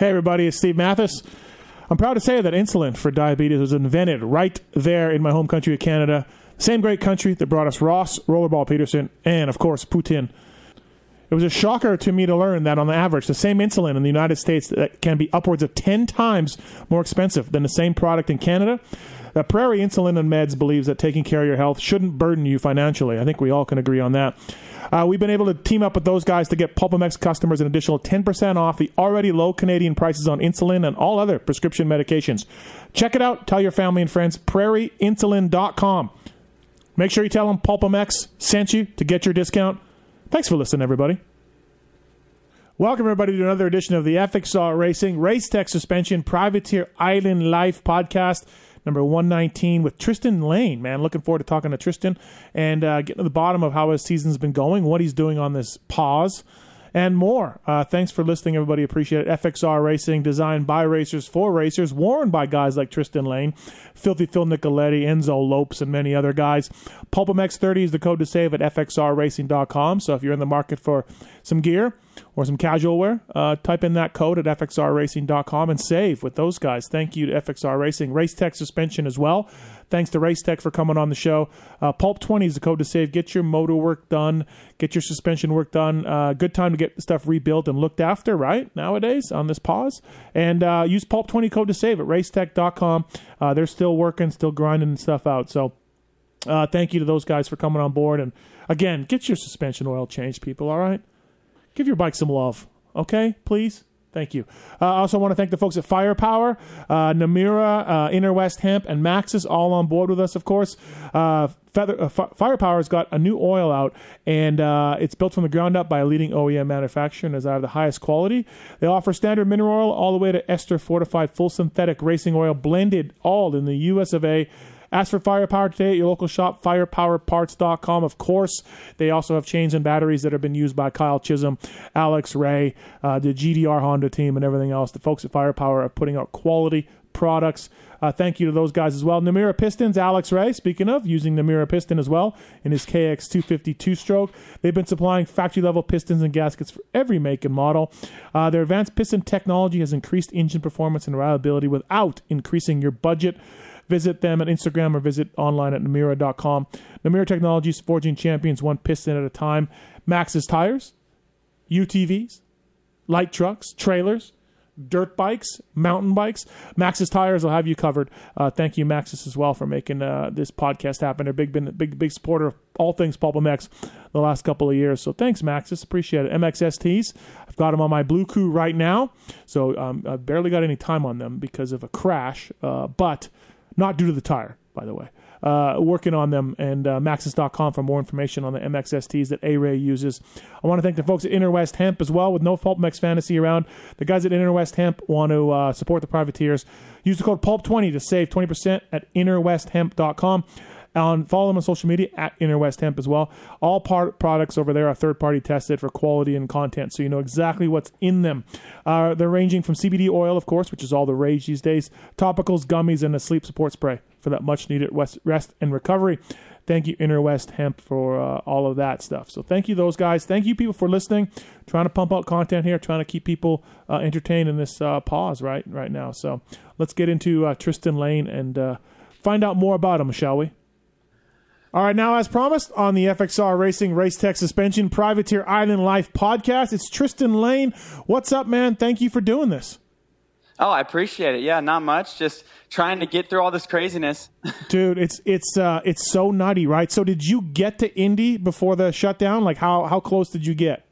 Hey, everybody, it's Steve Matthes. I'm proud to say that insulin for diabetes was invented right there in my home country of Canada. Same great country that brought us Ross, Rollerball Peterson, and, of course, poutine. It was a shocker to me to learn that on average, the same insulin in the United States can be upwards of 10 times more expensive than the same product in Canada. That Prairie Insulin and Meds believes that taking care of your health shouldn't burden you financially. I think we all can agree on that. Uh, we've been able to team up with those guys to get PulpMX customers an additional 10% off the already low Canadian prices on insulin and all other prescription medications. Check it out. Tell your family and friends. PrairieInsulin.com. Make sure you tell them PulpMX sent you to get your discount. Thanks for listening, everybody. Welcome, everybody, to another edition of the FXR Racing Race Tech Suspension Privateer Island Life podcast, number 119, with Tristan Lane. Man, looking forward to talking to Tristan and uh, getting to the bottom of how his season's been going, what he's doing on this pause, and more. Uh, thanks for listening, everybody. Appreciate it. FXR Racing, designed by racers for racers, worn by guys like Tristan Lane, Filthy Phil Nicoletti, Enzo Lopes, and many other guys. PulpMX30 is the code to save at FXRRacing.com. So if you're in the market for some gear, or some casual wear, uh, type in that code at fxrracing.com and save with those guys. Thank you to FXR Racing. Race Tech suspension as well. Thanks to Race Tech for coming on the show. Uh, Pulp 20 is the code to save. Get your motor work done, get your suspension work done. Uh, good time to get stuff rebuilt and looked after, right? Nowadays on this pause. And uh, use Pulp 20 code to save at racetech.com. Uh, they're still working, still grinding stuff out. So uh, thank you to those guys for coming on board. And again, get your suspension oil changed, people, all right? give your bike some love, okay? Please. Thank you. Uh, I also want to thank the folks at Firepower, uh, Namura, uh, Inner West Hemp, and Maxxis all on board with us, of course. Uh, Feather, uh, F- Firepower's got a new oil out, and uh, it's built from the ground up by a leading OEM manufacturer and is out of the highest quality. They offer standard mineral oil all the way to ester fortified full synthetic racing oil, blended all in the US of A. Ask for Firepower today at your local shop, firepowerparts.com. Of course, they also have chains and batteries that have been used by Kyle Chisholm, Alex Ray, uh, the GDR Honda team, and everything else. The folks at Firepower are putting out quality products. Uh, thank you to those guys as well. Namura Pistons, Alex Ray, speaking of, using Namura Piston as well in his KX250 two stroke. They've been supplying factory level pistons and gaskets for every make and model. Uh, their advanced piston technology has increased engine performance and reliability without increasing your budget. Visit them at Instagram or visit online at Namura.com. Namura Technologies, forging champions one piston at a time. Maxxis tires, UTVs, light trucks, trailers, dirt bikes, mountain bikes. Maxxis tires will have you covered. Uh, thank you, Maxxis, as well, for making uh, this podcast happen. They're big, been big, big supporter of all things Pulp MX the last couple of years. So thanks, Maxxis. Appreciate it. MXSTs. I've got them on my Blue Crew right now. So um, I barely got any time on them because of a crash, uh, but not due to the tire, by the way. Uh, working on them and uh, maxxis.com for more information on the MXSTs that A Ray uses. I want to thank the folks at Inner West Hemp as well with no Pulp MX Fantasy around. The guys at Inner West Hemp want to uh, support the privateers. Use the code PULP20 to save 20% at innerwesthemp.com. On follow them on social media at Inner West Hemp as well. All part products over there are third party tested for quality and content, so you know exactly what's in them. Uh, they're ranging from CBD oil, of course, which is all the rage these days, topicals, gummies, and a sleep support spray for that much needed rest and recovery. Thank you, Inner West Hemp, for uh, all of that stuff. So thank you, those guys. Thank you, people, for listening. Trying to pump out content here, trying to keep people uh, entertained in this uh, pause right right now. So let's get into uh, Tristan Lane and uh, find out more about him, shall we? All right, now as promised on the FXR Racing Race Tech Suspension Privateer Island Life podcast, it's Tristan Lane. What's up, man? Thank you for doing this. Oh, I appreciate it. Yeah, not much. Just trying to get through all this craziness. Dude, it's it's uh it's so nutty, right? So did you get to Indy before the shutdown? Like how how close did you get?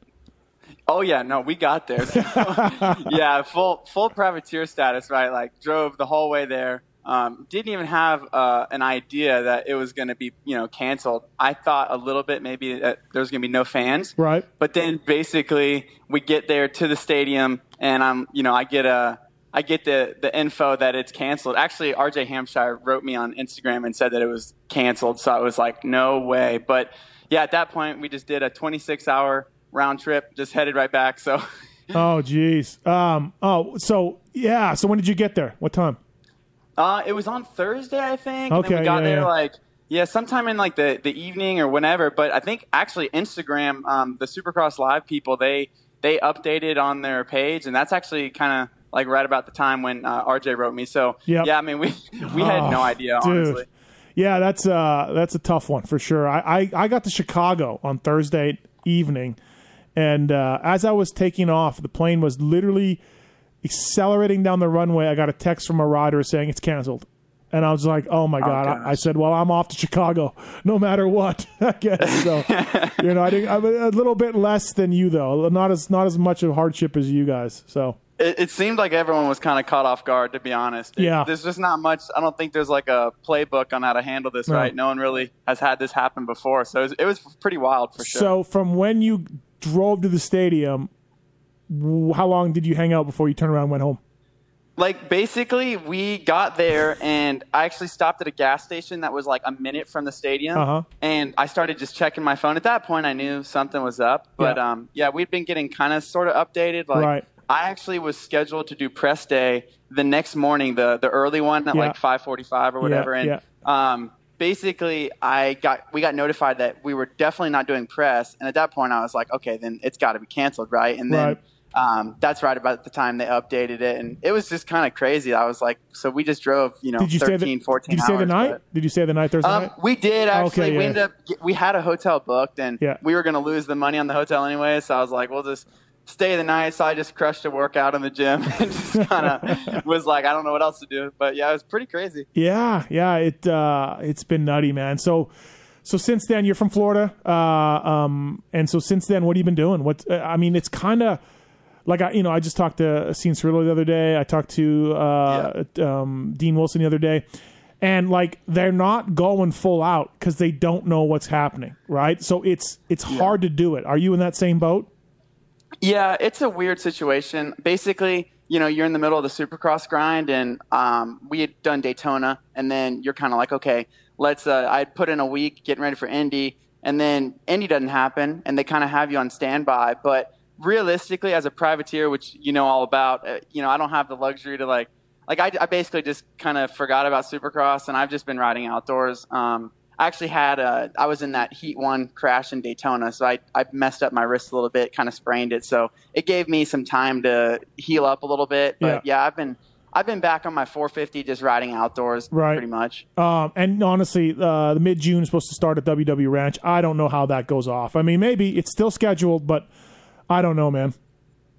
Oh yeah, no, we got there. yeah, full full privateer status, right? Like drove the whole way there. Um, didn't even have uh, an idea that it was going to be, you know, canceled. I thought a little bit maybe that there was going to be no fans. Right. But then basically we get there to the stadium and I'm, you know, I get a, I get the, the info that it's canceled. Actually, RJ Hampshire wrote me on Instagram and said that it was canceled. So I was like, no way. But yeah, at that point we just did a 26 hour round trip, just headed right back. So. oh, geez. Um, oh, so yeah. So when did you get there? What time? Uh, it was on Thursday, I think. Okay, and then we got yeah, there yeah. like yeah, sometime in like the, the evening or whenever. But I think actually Instagram, um, the Supercross Live people, they they updated on their page, and that's actually kind of like right about the time when uh, RJ wrote me. So Yep. yeah, I mean we we had no idea dude. honestly. Yeah, that's uh that's a tough one for sure. I I, I got to Chicago on Thursday evening, and uh, as I was taking off, the plane was literally accelerating down the runway. I got a text from a rider saying it's canceled. And I was like, "Oh my oh, god!" I, I said, "Well, I'm off to Chicago, no matter what." I guess so. you know, I think I'm a little bit less than you, though. Not as not as much of hardship as you guys. So It, it seemed like everyone was kind of caught off guard, to be honest. It- Yeah. there's just not much. I don't think there's like a playbook on how to handle this, No. right? No one really has had this happen before, so it was, it was pretty wild for sure. So from when you drove to the stadium, how long did you hang out before you turned around and went home? like basically we got there and i actually stopped at a gas station that was like a minute from the stadium Uh-huh. and i started just checking my phone at that point i knew something was up but Yeah. um yeah we'd been getting kind of sort of updated like Right. i actually was scheduled to do press day the next morning the the early one at Yeah. like 5:45 or whatever and yeah. um basically i got we got notified that we were definitely not doing press and at that point i was like okay then it's got to be canceled right and then Right. Um, that's right about the time they updated it and it was just kind of crazy i was like so we just drove you know Did you 13 stay the 14 Did you stay the night? but- Did you stay the night Thursday um, night? we did actually. Okay, we ended up we had a hotel booked, and Yeah. we were going to lose the money on the hotel anyway. So I was like, we'll just stay the night. So I just crushed a workout in the gym and just kind of was like, I don't know what else to do. But yeah, it was pretty crazy. Yeah, yeah. It uh, it's been nutty, man. So so since then, you're from Florida, uh, um, and so since then, what have you been doing? What uh, I mean, it's kind of like I, you know, I just talked to Sean Cirillo the other day. I talked to uh, um, Dean Wilson the other day, and like they're not going full out because they don't know what's happening, right? So it's it's hard to do it. Are you in that same boat? Yeah, it's a weird situation. Basically, you know, you're in the middle of the Supercross grind, and um, we had done Daytona, and then you're kind of like, okay, let's. Uh, I'd put in a week getting ready for Indy, and then Indy doesn't happen, and they kind of have you on standby. But realistically, as a privateer, which you know all about, uh, you know, I don't have the luxury to like, like I, I basically just kind of forgot about Supercross, and I've just been riding outdoors. Um, I actually had a, I was in that Heat One crash in Daytona, so I, I messed up my wrist a little bit, kind of sprained it. So it gave me some time to heal up a little bit. But yeah, I've been I've been back on my 450, just riding outdoors, Right. pretty much. Um, and honestly, uh, the mid June is supposed to start at WW Ranch. I don't know how that goes off. I mean, maybe it's still scheduled, but I don't know, man.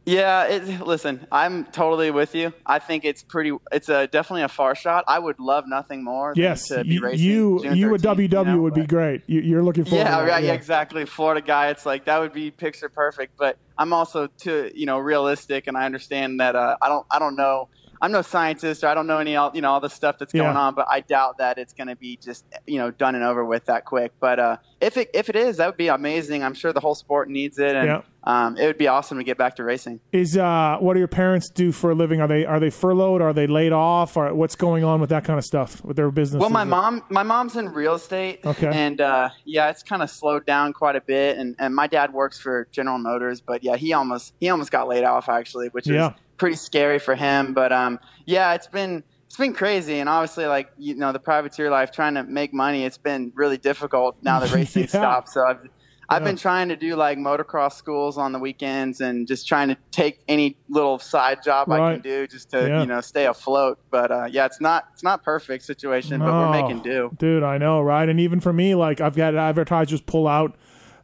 Yeah, it, listen, I'm totally with you. I think it's pretty. It's a definitely a far shot. I would love nothing more. than Yes, to be you racing you, June you 13th, WW you know, would be great. You, you're looking forward. Yeah, to that, right, yeah, exactly. Florida guy, it's like that would be picture perfect. But I'm also too, you know, realistic, and I understand that uh, I don't, I don't know. I'm no scientist, or I don't know any, all you know, all the stuff that's going Yeah. on. But I doubt that it's going to be just, you know, done and over with that quick. But uh, if it, if it is, that would be amazing. I'm sure the whole sport needs it, and Yeah. um, it would be awesome to get back to racing. Is uh, what do your parents do for a living? Are they are they furloughed? Are they laid off? Or what's going on with that kind of stuff with their business? Well, my mom, my mom's in real estate, Okay. and uh, yeah, it's kind of slowed down quite a bit. And, and my dad works for General Motors, but yeah, he almost he almost got laid off actually, which Yeah. is pretty scary for him. But um, yeah, it's been it's been crazy, and obviously, like you know, the privateer life, trying to make money, it's been really difficult now that racing Yeah. stopped. So I've I've Yeah. been trying to do like motocross schools on the weekends, and just trying to take any little side job I can do just to Yeah. you know stay afloat. But uh, yeah, it's not it's not perfect situation, but we're making do. dude. I know, right? And even for me, like I've got advertisers pull out.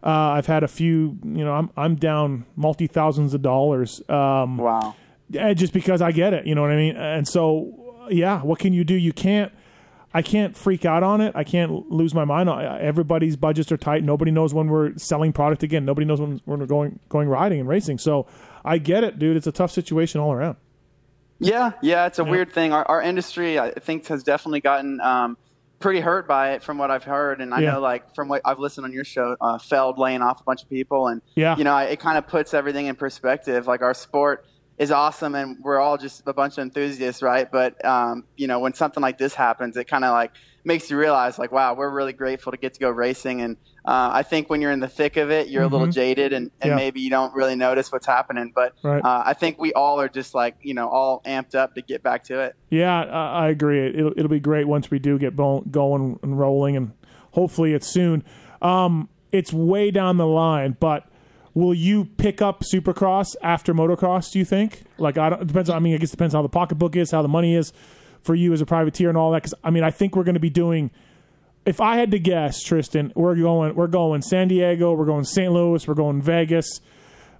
Uh, I've had a few. You know, I'm I'm down multi thousands of dollars. Um, Wow. Eh, just because I get it. You know what I mean? And so, yeah, what can you do? You can't. I can't freak out on it. I can't lose my mind. Everybody's budgets are tight. Nobody knows when we're selling product again. Nobody knows when, when we're going going riding and racing. So I get it, dude. It's a tough situation all around. Yeah, yeah, it's a weird thing. Our, our industry, I think, has definitely gotten um, pretty hurt by it, from what I've heard. And I Yeah. know, like, from what I've listened on your show, uh, Feld laying off a bunch of people, and Yeah. you know, it kind of puts everything in perspective. Like, our sport is awesome, and we're all just a bunch of enthusiasts, right? But um, you know, when something like this happens, it kind of like makes you realize, like, wow, we're really grateful to get to go racing. And uh, I think when you're in the thick of it, you're a little jaded, and, and Mm-hmm. Yeah. maybe you don't really notice what's happening. But Right. uh, I think we all are just like you know all amped up to get back to it. Yeah, I I agree. It'll, it'll be great once we do get bo- going and rolling, and hopefully it's soon. Um, it's way down the line, but will you pick up Supercross after motocross? Do you think? Like, I don't. It depends. On, I mean, I guess it depends how the pocketbook is, how the money is for you as a privateer, and all that. Because I mean, I think we're going to be doing. If I had to guess, Tristan, we're going. We're going San Diego. We're going St. Louis. We're going Vegas.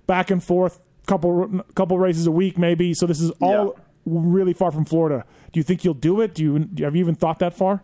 Back and forth, couple couple races a week, maybe. So this is all Yeah. really far from Florida. Do you think you'll do it? Do you have you even thought that far?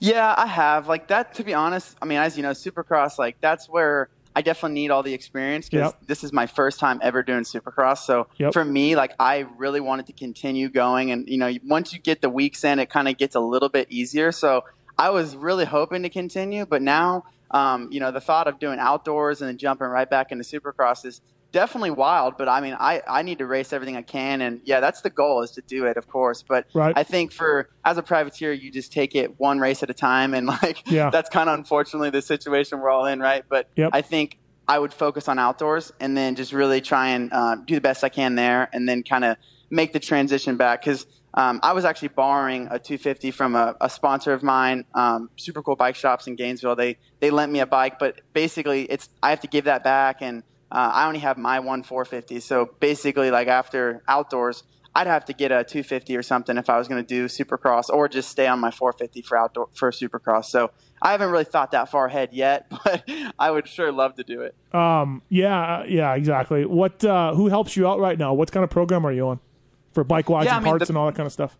Yeah, I have. Like that, to be honest, I mean, as you know, Supercross, like that's where I definitely need all the experience because Yep. this is my first time ever doing Supercross. So Yep. for me, like I really wanted to continue going. And, you know, once you get the weeks in, it kind of gets a little bit easier. So I was really hoping to continue. But now, um, you know, the thought of doing outdoors and then jumping right back into Supercross is definitely wild. But I mean, I, I need to race everything I can. And yeah, that's the goal is to do it, of course. But Right. I think for as a privateer, you just take it one race at a time, and like Yeah. that's kind of unfortunately the situation we're all in, right? But Yep. I think I would focus on outdoors and then just really try and uh, do the best I can there, and then kind of make the transition back because. Um, I was actually borrowing a 250 from a, a sponsor of mine, um, Super Cool Bike Shops in Gainesville. They they lent me a bike, but basically it's I have to give that back, and uh, I only have my one 450. So basically, like after outdoors, I'd have to get a 250 or something if I was going to do Supercross, or just stay on my 450 for outdoor for Supercross. So I haven't really thought that far ahead yet, but I would sure love to do it. Um, yeah, yeah, exactly. What? Uh, who helps you out right now? What kind of program are you on for bike wise Yeah, and I mean, parts the- and all that kind of stuff?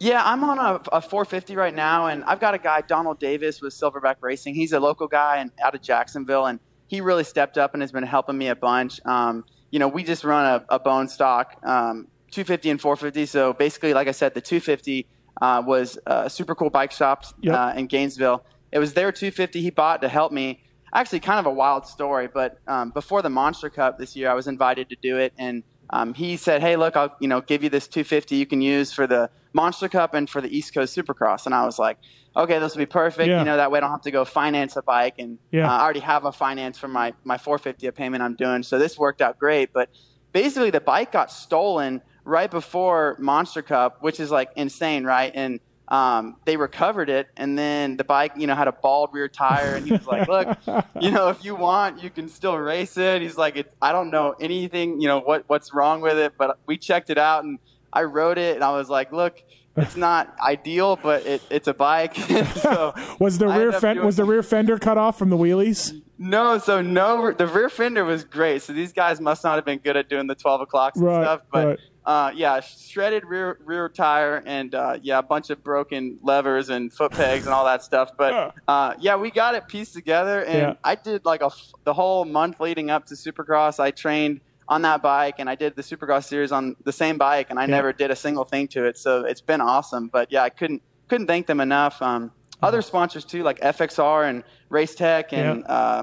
Yeah, I'm on a, a 450 right now, and I've got a guy, Donald Davis, with Silverback Racing. He's a local guy and out of Jacksonville, and he really stepped up and has been helping me a bunch. Um, you know, we just run a, a bone stock, um, 250 and 450. So basically, like I said, the 250 uh, was a super cool bike shop Yep. uh, in Gainesville. It was their 250 he bought to help me. Actually, kind of a wild story, but um, before the Monster Cup this year, I was invited to do it, and um, he said, "Hey, look, I'll you know give you this 250 you can use for the Monster Cup and for the East Coast Supercross." And I was like, "Okay, this will be perfect. Yeah. You know that way I don't have to go finance a bike, and Yeah. uh, I already have a finance for my my 450 a payment I'm doing, so this worked out great." But basically, the bike got stolen right before Monster Cup, which is like insane, right? And um, they recovered it, and then the bike, you know, had a bald rear tire, and he was like, "Look, you know, if you want, you can still race it." He's like, "I don't know anything, you know, what what's wrong with it, but we checked it out, and I rode it, and I was like, look." It's not ideal, but it, it's a bike. so Was the I rear ended up fender doing- was the rear fender cut off from the wheelies? no, so no, the rear fender was great. So these guys must not have been good at doing the 12 o'clocks and Right, stuff. But right. uh, yeah, shredded rear rear tire and uh, yeah, a bunch of broken levers and foot pegs and all that stuff. But uh, yeah, we got it pieced together, and Yeah. I did like a f- the whole month leading up to Supercross. I trained on that bike, and I did the Supercross series on the same bike, and I never did a single thing to it. So it's been awesome. But yeah, I couldn't couldn't thank them enough. Um, other sponsors too, like FXR and Race Tech and Yeah. uh,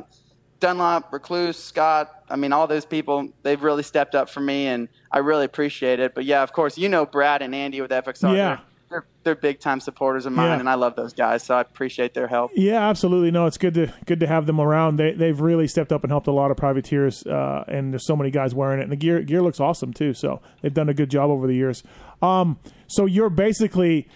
Dunlop, Rekluse, Scott. I mean, all those people, they've really stepped up for me, and I really appreciate it. But yeah, of course, you know Brad and Andy with FXR. Yeah. They're, they're, big time supporters of mine, Yeah. and I love those guys, so I appreciate their help. Yeah, absolutely. No, it's good to good to have them around. They they've really stepped up and helped a lot of privateers, uh, and there's so many guys wearing it. And the gear gear looks awesome too. So they've done a good job over the years. Um, so you're basically,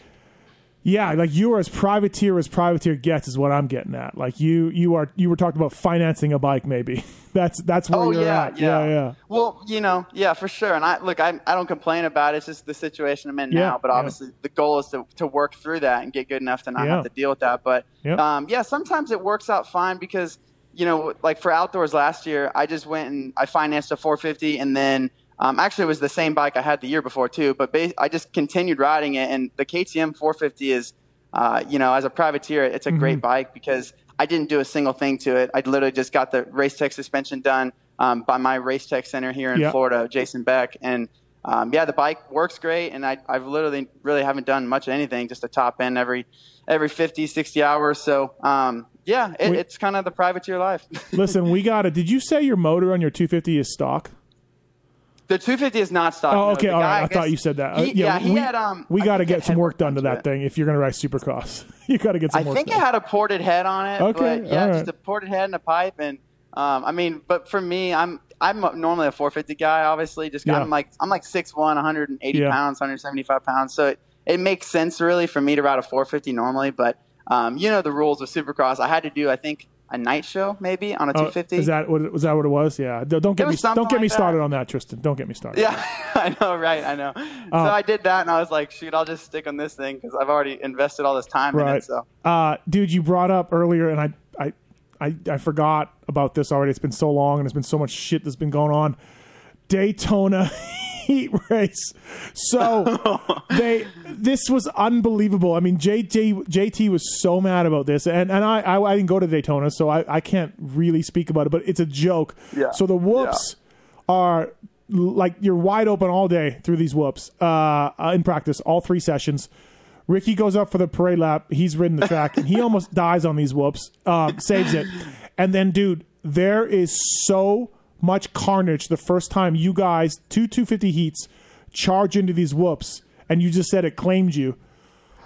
yeah, like you are as privateer as privateer gets is what I'm getting at. Like you you are you were talking about financing a bike maybe. that's that's where Oh you're yeah, at. yeah, yeah, yeah. Well, you know, yeah, for sure. And I look, I, I don't complain about it. It's just the situation I'm in Yeah, now. But yeah. obviously, the goal is to, to work through that and get good enough to not Yeah. have to deal with that. But Yeah. um, yeah, sometimes it works out fine because you know, like for outdoors last year, I just went and I financed a 450, and then um, actually it was the same bike I had the year before too. But ba- I just continued riding it, and the KTM 450 is, uh, you know, as a privateer, it's a Mm-hmm. great bike because I didn't do a single thing to it. I literally just got the race tech suspension done um, by my race tech center here in Yeah. Florida, Jason Beck, and um, yeah, the bike works great, and I, I've literally really haven't done much of anything, just a top end every every 50, 60 hours. So um, yeah, it, We- it's kind of the privateer life. Listen, we got it. Did you say your motor on your 250 is stock? The 250 is not stock. Oh, okay. The all guy, right. I, I thought you said that. Uh, he- yeah, he we, had, um, we got to get some work done to that thing if you're going to ride Supercross. you got to get some I work think done. it had a ported head on it. Okay, But yeah, all just a ported head and a pipe. And um, I mean, but for me, I'm I'm normally a 450 guy. Obviously, just Yeah. I'm like I'm like 6'1", 180 Yeah. pounds, 175 pounds. So it, it makes sense really for me to ride a 450 normally. But um, you know the rules of Supercross. I had to do. I think a night show maybe on a Oh, 250. Is that what was that what it was? Yeah. Don't get me don't get me like that. started on that, Tristan. Don't get me started. Yeah, I know, right? I know. Oh. so I did that, and I was like, shoot, I'll just stick on this thing because I've already invested all this time in Right. it. So Uh, dude, you brought up earlier, and I, I, I, I forgot about this already. It's been so long, and there's been so much shit that's been going on. Daytona heat race. So they, this was unbelievable. I mean, JT, JT was so mad about this, and and I, I, I didn't go to Daytona, so I, I can't really speak about it. But it's a joke. Yeah. So the whoops are like you're wide open all day through these whoops uh, uh, in practice, all three sessions. Ricky goes up for the parade lap. He's ridden the track and he almost dies on these whoops. Um, saves it, and then, dude, there is so much carnage the first time you guys two 250 heats charge into these whoops, and you just said it claimed you.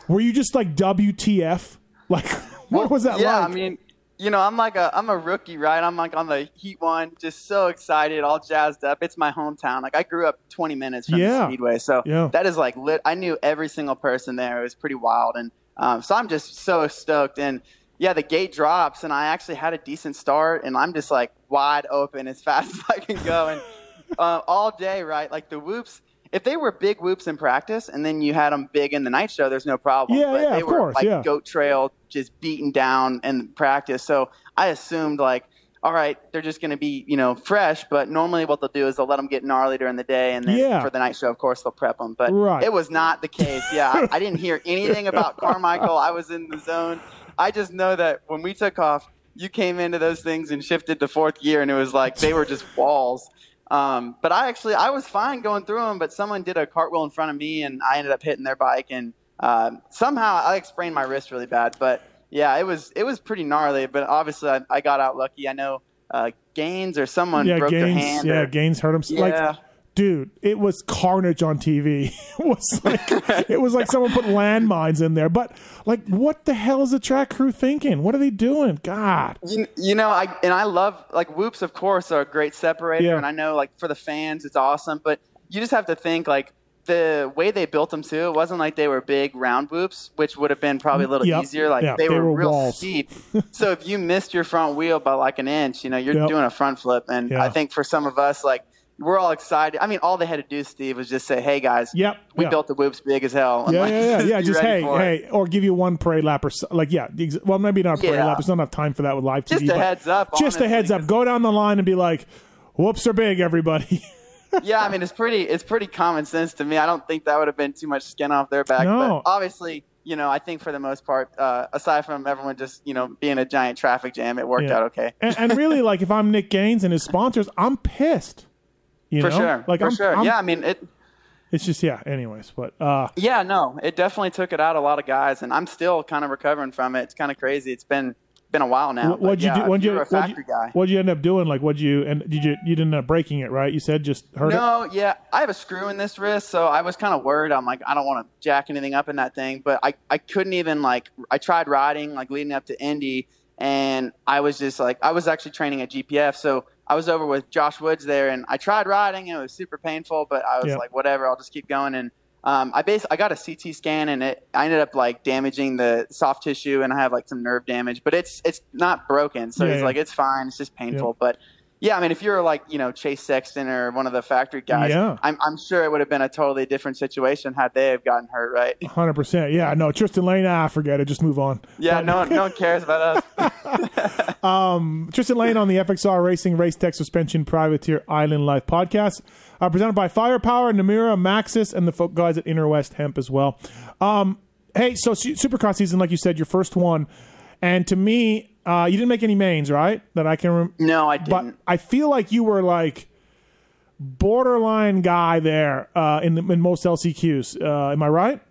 Were you just like WTF? Like, what was that yeah, like? I mean, you know, I'm like a I'm a rookie, right? I'm like on the Heat one, just so excited, all jazzed up. It's my hometown. Like I grew up 20 minutes from Yeah. the Speedway, so Yeah. that is like lit. I knew every single person there. It was pretty wild, and um, so I'm just so stoked. And yeah, the gate drops, and I actually had a decent start, and I'm just like wide open as fast as I can go, and uh, all day, right? Like the whoops. If they were big whoops in practice, and then you had them big in the night show, there's no problem. Yeah, but yeah, they of were course, like yeah. goat trail, just beaten down in practice. So I assumed like, all right, they're just going to be you know fresh. But normally, what they'll do is they'll let them get gnarly during the day, and then Yeah. for the night show, of course, they'll prep them. But Right. it was not the case. Yeah, I, I didn't hear anything about Carmichael. I was in the zone. I just know that when we took off, you came into those things and shifted to fourth gear, and it was like they were just walls. Um, but I actually I was fine going through them, but someone did a cartwheel in front of me, and I ended up hitting their bike, and um somehow I like sprained my wrist really bad. But yeah, it was it was pretty gnarly. But obviously I, I got out lucky. I know uh, Gaines or someone yeah, broke their hand. Yeah, or- Gaines hurt him. Yeah. Like, dude, it was carnage on TV. it was like it was like someone put landmines in there. But like, what the hell is the track crew thinking? What are they doing? God. You, you know, I and I love like whoops. Of course, are a great separator, Yeah. and I know like for the fans, it's awesome. But you just have to think like the way they built them too. It wasn't like they were big round whoops, which would have been probably a little Yep. easier. Like Yeah, they, they were, were real walls. steep. so if you missed your front wheel by like an inch, you know, you're Yep. doing a front flip. And. I think for some of us, like we're all excited. I mean, all they had to do, Steve, was just say, "Hey guys, Yep, we yeah. built the whoops big as hell." And, Yeah, like, yeah, yeah, yeah. Just ready hey, it. hey, or give you one parade lap or so, like yeah. ex- Well, maybe not a parade Yeah. lap. There's not enough time for that with live TV. Just a heads up, Just a heads up. Go down the line and be like, "Whoops are big, everybody." yeah, I mean it's pretty it's pretty common sense to me. I don't think that would have been too much skin off their back. No. But obviously, you know, I think for the most part, uh, aside from everyone just you know being a giant traffic jam, it worked Yeah. out okay. and, and really, like, if I'm Nick Gaines and his sponsors, I'm pissed. You For know? sure, Like, for I'm, sure. I'm- yeah, I mean it. It's just yeah. Anyways, but uh, Yeah, no, it definitely took it out a lot of guys, and I'm still kind of recovering from it. It's kind of crazy. It's been been a while now. What- what'd you yeah, do? What'd you, you're a what'd you, guy. what'd you end up doing? Like, what'd you and did you you didn't end up breaking it, right? You said just hurt it. No, yeah, I have a screw in this wrist, so I was kind of worried. I'm like, I don't want to jack anything up in that thing, but I, I couldn't even like. I tried riding like leading up to Indy, and I was just like, I was actually training at GPF, so I was over with Josh Woods there, and I tried riding, and it was super painful, but I was Yeah. like, whatever, I'll just keep going. And um, I bas- I got a CT scan, and it I ended up like damaging the soft tissue, and I have like some nerve damage, but it's it's not broken, so Yeah, he's yeah. like, it's fine, it's just painful, but. Yeah, I mean, if you're like, you know, Chase Sexton or one of the factory guys, Yeah. I'm, I'm sure it would have been a totally different situation had they have gotten hurt, right? Hundred percent. Yeah. No, Tristan Lane. Ah, forget it. Just move on. Yeah, But- no one, no one cares about us. Tristan Lane on the FXR Racing Race Tech Suspension Privateer Island Life podcast, uh, presented by Firepower, Namura, Maxxis, and the folk guys at Inner West Hemp as well. Um, hey, so Su- Supercross season, like you said, your first one, and to me, uh, you didn't make any mains, right? That I can. Rem- No, I didn't. But I feel like you were like borderline guy there uh, in in most LCQs. Uh, am I right?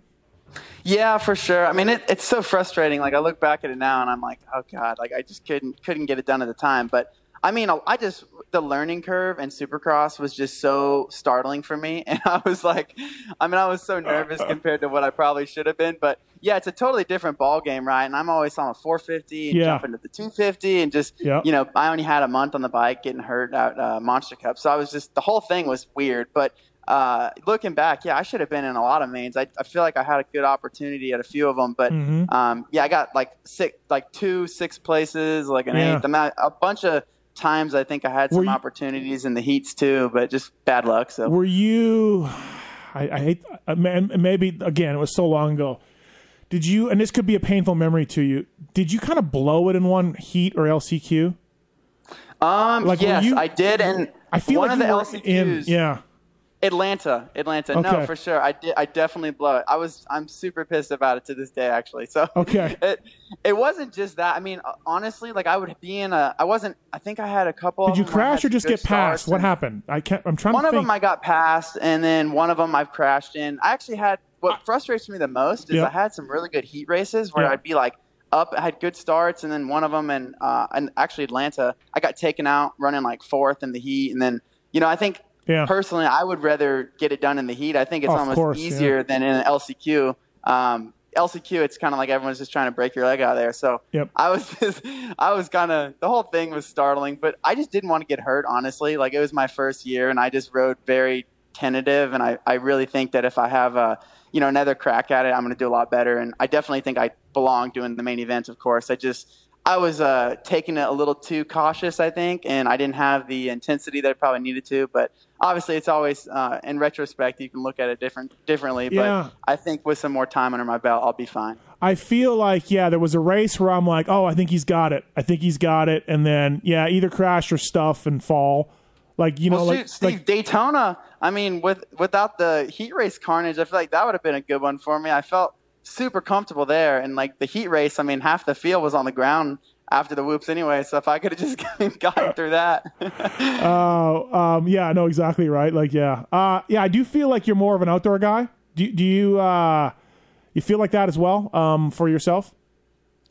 Yeah, for sure. I mean, it, it's so frustrating. Like I look back at it now, and I'm like, oh god, like I just couldn't couldn't get it done at the time. But I mean, I just the learning curve and Supercross was just so startling for me, and I was like, I mean, I was so nervous compared to what I probably should have been. But yeah, it's a totally different ball game, right? And I'm always on a 450 and Yeah. jumping to the 250, and just Yep. you know, I only had a month on the bike getting hurt at uh, Monster Cup, so I was just the whole thing was weird, but. uh, looking back, yeah, I should have been in a lot of mains. I, I feel like I had a good opportunity at a few of them, but Mhm. um, yeah, I got like six, like two six places, like an Yeah. eighth. I mean, a bunch of times I think I had some you- opportunities in the heats too, but just bad luck. So Were you? I, I hate. uh, Maybe again, it was so long ago. Did you? And this could be a painful memory to you. Did you kind of blow it in one heat or LCQ? um, Like, yes, you- I did, and I feel one like of the LCQs, in. Yeah. Atlanta, Atlanta. Okay. No, for sure. I did. I definitely blow it. I was. I'm super pissed about it to this day, actually. So Okay. It it wasn't just that. I mean, honestly, like I would be in a. I wasn't. I think I had a couple. Did you crash or just get passed? What happened? I can't. I'm trying One to of think. them I got past, and then one of them I've crashed in. I actually had what frustrates me the most is Yeah. I had some really good heat races where Yeah. I'd be like up, I had good starts, and then one of them, and uh, and actually Atlanta, I got taken out running like fourth in the heat, and then you know I think Yeah. personally I would rather get it done in the heat. I think it's Oh, of almost course, easier yeah. than in an LCQ. Um, LCQ, it's kind of like everyone's just trying to break your leg out there. So Yep. I was just, I was kind of, the whole thing was startling, but I just didn't want to get hurt, honestly. Like it was my first year and I just rode very tentative. And I, I really think that if I have a, you know, another crack at it, I'm going to do a lot better. And I definitely think I belong doing the main event, of course. I just, I was uh, taking it a little too cautious, I think, and I didn't have the intensity that I probably needed to. But obviously, it's always uh, in retrospect you can look at it different differently. Yeah. But I think with some more time under my belt, I'll be fine. I feel like yeah, there was a race where I'm like, oh, I think he's got it. I think he's got it, and then yeah, either crash or stuff and fall. Like you know, Well, like, shoot, Steve, like Daytona. I mean, with without the heat race carnage, I feel like that would have been a good one for me. I felt super comfortable there, and like the heat race, I mean, half the field was on the ground after the whoops anyway. So if I could have just gotten through that, Oh, um, yeah, no, exactly right. Like, yeah, uh, yeah, I do feel like you're more of an outdoor guy. Do, do you, uh, you feel like that as well, um, for yourself?